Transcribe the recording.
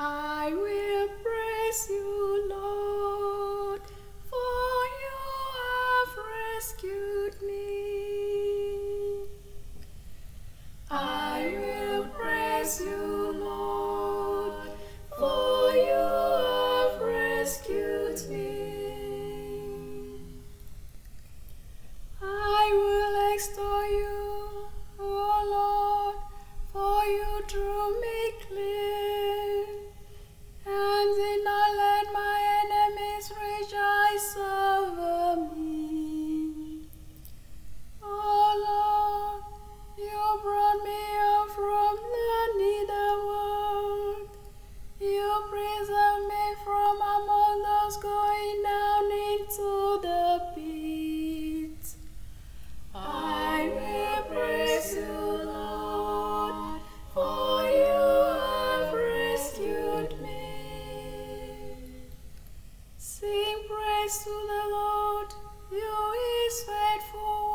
I will praise you, Lord, for you have rescued me. I will praise you, Lord, for you have rescued me. I will extol you, O Lord, for you drew me clear. going down into the pit. I will praise you, Lord, for you have rescued me. Sing praise to the Lord, you is faithful.